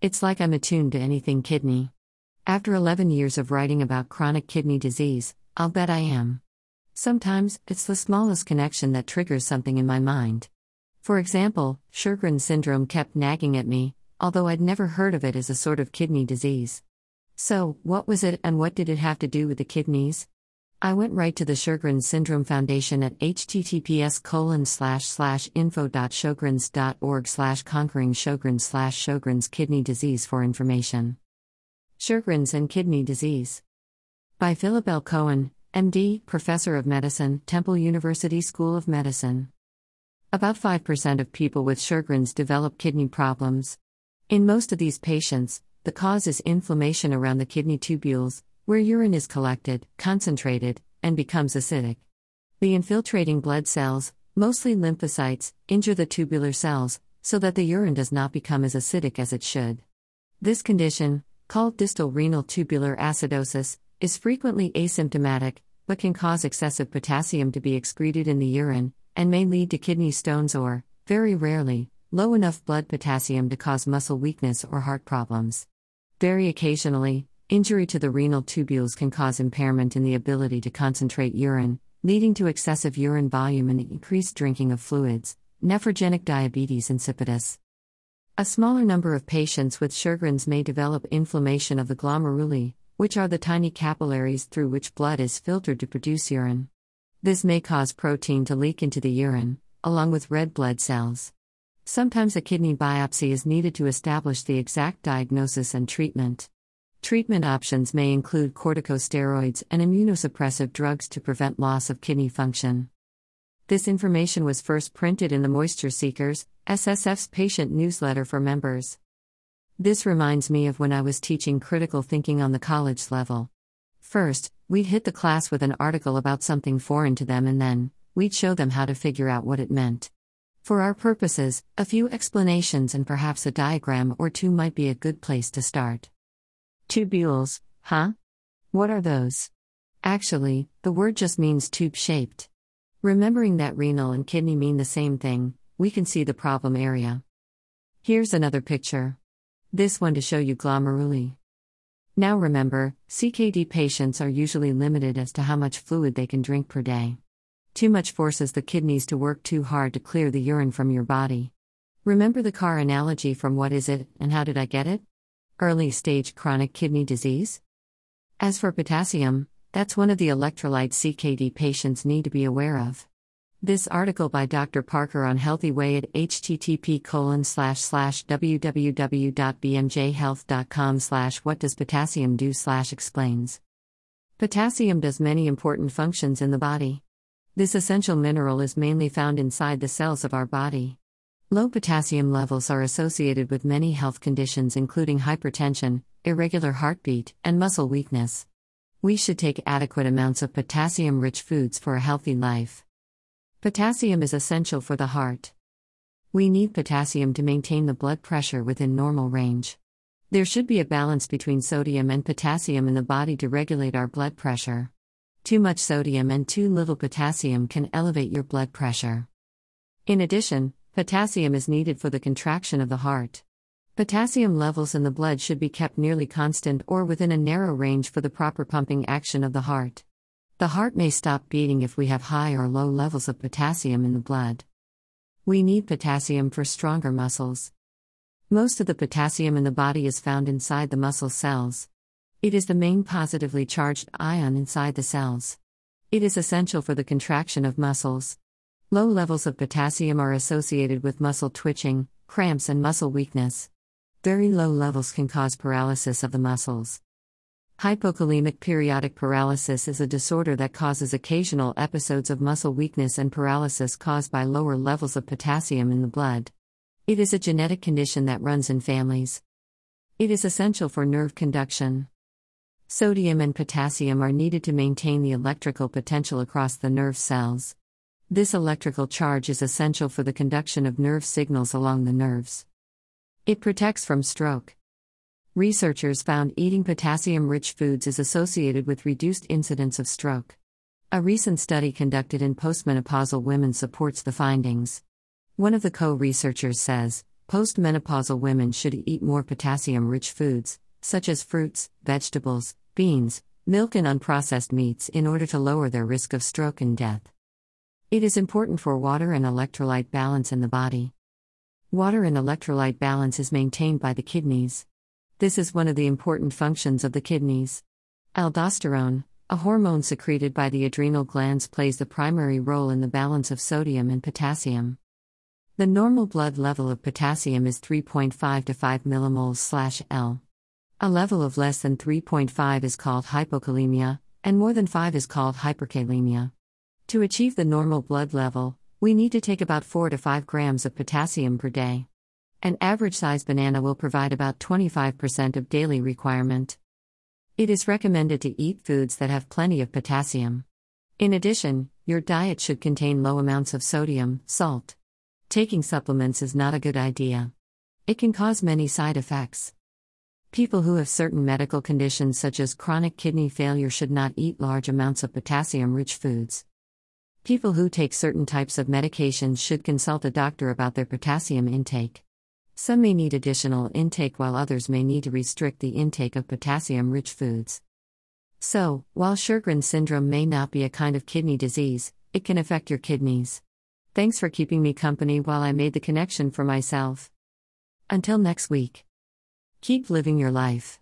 It's like I'm attuned to anything kidney. After 11 years of writing about chronic kidney disease, I'll bet I am. Sometimes, it's the smallest connection that triggers something in my mind. For example, Sjogren's syndrome kept nagging at me, although I'd never heard of it as a sort of kidney disease. So, what was it and what did it have to do with the kidneys? I went right to the Sjogren's Syndrome Foundation at https colon slash slash info.sjogrens.org slash conquering Sjogren's slash Sjogren's kidney disease for information. Sjogren's and kidney disease. By Philip L. Cohen, MD, Professor of Medicine, Temple University School of Medicine. About 5% of people with Sjogren's develop kidney problems. In most of these patients, the cause is inflammation around the kidney tubules, where urine is collected, concentrated, and becomes acidic. The infiltrating blood cells, mostly lymphocytes, injure the tubular cells, so that the urine does not become as acidic as it should. This condition, called distal renal tubular acidosis, is frequently asymptomatic, but can cause excessive potassium to be excreted in the urine, and may lead to kidney stones or, very rarely, low enough blood potassium to cause muscle weakness or heart problems. Very occasionally, Injury to the renal tubules can cause impairment in the ability to concentrate urine, leading to excessive urine volume and increased drinking of fluids, nephrogenic diabetes insipidus. A smaller number of patients with Sjogren's may develop inflammation of the glomeruli, which are the tiny capillaries through which blood is filtered to produce urine. This may cause protein to leak into the urine, along with red blood cells. Sometimes a kidney biopsy is needed to establish the exact diagnosis and treatment. Treatment options may include corticosteroids and immunosuppressive drugs to prevent loss of kidney function. This information was first printed in the Moisture Seekers, SSF's patient newsletter for members. This reminds me of when I was teaching critical thinking on the college level. First, we'd hit the class with an article about something foreign to them and then, we'd show them how to figure out what it meant. For our purposes, a few explanations and perhaps a diagram or two might be a good place to start. Tubules, huh? What are those? Actually, the word just means tube shaped. Remembering that renal and kidney mean the same thing, we can see the problem area. Here's another picture. This one to show you glomeruli. Now remember, CKD patients are usually limited as to how much fluid they can drink per day. Too much forces the kidneys to work too hard to clear the urine from your body. Remember the car analogy from What Is It and How Did I Get It? Early stage chronic kidney disease? As for potassium, that's one of the electrolytes CKD patients need to be aware of. This article by Dr. Parker on Healthy Way at http colon slash slash www.bmjhealth.com slash what does potassium do slash explains. Potassium does many important functions in the body. This essential mineral is mainly found inside the cells of our body. Low potassium levels are associated with many health conditions, including hypertension, irregular heartbeat, and muscle weakness. We should take adequate amounts of potassium rich foods for a healthy life. Potassium is essential for the heart. We need potassium to maintain the blood pressure within normal range. There should be a balance between sodium and potassium in the body to regulate our blood pressure. Too much sodium and too little potassium can elevate your blood pressure. In addition, Potassium is needed for the contraction of the heart. Potassium levels in the blood should be kept nearly constant or within a narrow range for the proper pumping action of the heart. The heart may stop beating if we have high or low levels of potassium in the blood. We need potassium for stronger muscles. Most of the potassium in the body is found inside the muscle cells. It is the main positively charged ion inside the cells. It is essential for the contraction of muscles. Low levels of potassium are associated with muscle twitching, cramps, and muscle weakness. Very low levels can cause paralysis of the muscles. Hypokalemic periodic paralysis is a disorder that causes occasional episodes of muscle weakness and paralysis caused by lower levels of potassium in the blood. It is a genetic condition that runs in families. It is essential for nerve conduction. Sodium and potassium are needed to maintain the electrical potential across the nerve cells. This electrical charge is essential for the conduction of nerve signals along the nerves. It protects from stroke. Researchers found eating potassium rich foods is associated with reduced incidence of stroke. A recent study conducted in postmenopausal women supports the findings. One of the co researchers says Postmenopausal women should eat more potassium rich foods, such as fruits, vegetables, beans, milk, and unprocessed meats, in order to lower their risk of stroke and death. It is important for water and electrolyte balance in the body. Water and electrolyte balance is maintained by the kidneys. This is one of the important functions of the kidneys. Aldosterone, a hormone secreted by the adrenal glands, plays the primary role in the balance of sodium and potassium. The normal blood level of potassium is 3.5 to 5 mmol/L. A level of less than 3.5 is called hypokalemia, and more than 5 is called hyperkalemia. To achieve the normal blood level, we need to take about 4 to 5 grams of potassium per day. An average size banana will provide about 25% of daily requirement. It is recommended to eat foods that have plenty of potassium. In addition, your diet should contain low amounts of sodium, salt. Taking supplements is not a good idea. It can cause many side effects. People who have certain medical conditions such as chronic kidney failure should not eat large amounts of potassium rich foods. People who take certain types of medications should consult a doctor about their potassium intake. Some may need additional intake while others may need to restrict the intake of potassium rich foods. So, while Sjogren's syndrome may not be a kind of kidney disease, it can affect your kidneys. Thanks for keeping me company while I made the connection for myself. Until next week. Keep living your life.